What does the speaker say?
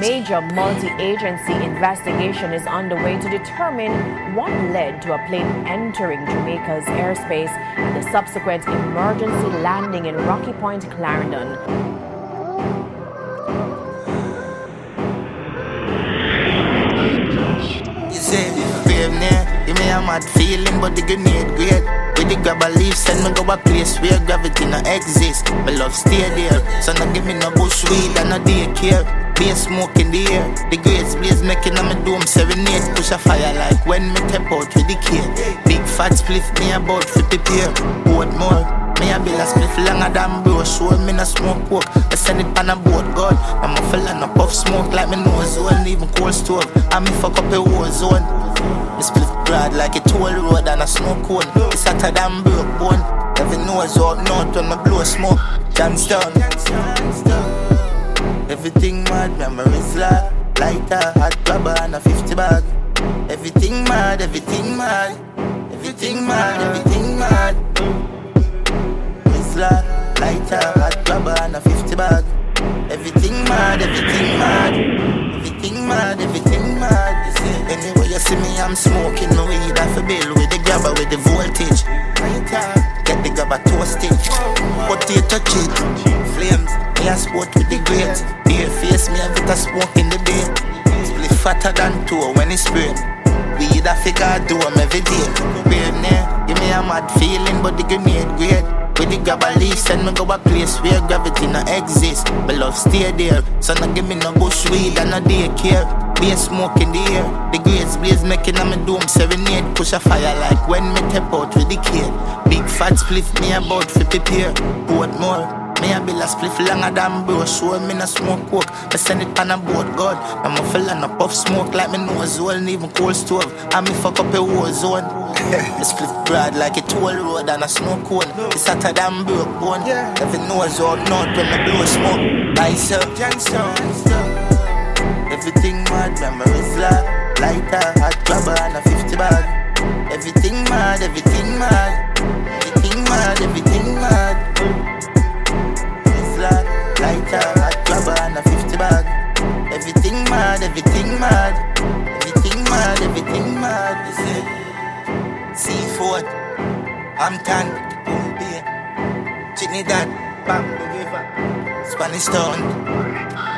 major multi-agency investigation is underway to determine what led to a plane entering Jamaica's airspace and the subsequent emergency landing in Rocky Point, Clarendon. Mad feeling, but the grenade great. With the send me go a place where gravity no exist. My love stay there, so give me no bush weed and no daycare. Be a smoke in the air, the grades blaze making on my dome serenade. Push a fire like when me tap out with the kid. Big fat split me about 50 pair. What more? Me a bill a split longer than bro. Show me no smoke coke I send it on a boat, God. I'm a fella no puff smoke like me nose zone. Even cold stove. I me fuck up a war zone. Me split broad like a toll road and a smoke cone. It's hotter than broke bone. Every nose out north when me blow smoke. Johnstown Everything mad, memories like Lighter, hot grabber and a 50 bag Everything mad, everything mad Everything mad, everything mad Sizzler, lighter, hot grabber and a 50 bag. Everything mad, everything mad. Everything mad, everything mad. You see, anyway you see me, I'm smoking no weed. I feel bill with the grabber with the voltage. Get the grabber toasted. you touch it. Flames, me a sport with the great. Beer face, me a bit of smoke in the day. Split fatter than two when it's spring. Weed I figure do them every day. Near, give me a mad feeling, but the grenade great. With the grab a leaf, send me go a place where gravity no exist. But love stay there, so no give me no bush weed and no daycare. Be a smoke in the air, the grades blaze making on my dome serenade. Push a fire like when me tap out with the kid. Big fat split me about 50 pair. What more? Me a bill a spliff longer than bro. Show me no smoke coke I send it on a boat, God. I'm a fella no puff smoke like me nose hole And even cold stove. I me fuck up a war zone Me split broad like a toll road and a snow cone. It's hotter than broke bone. Every nose out north when me blow smoke. Everything mad, everything mad Everything mad, everything mad flat. Lighter, hot grabber and a 50 bag. Everything mad, everything mad. Everything mad, everything mad. You see? Seafood, Hampton, Bombay, Trinidad, Bamboo River, Spanish Town.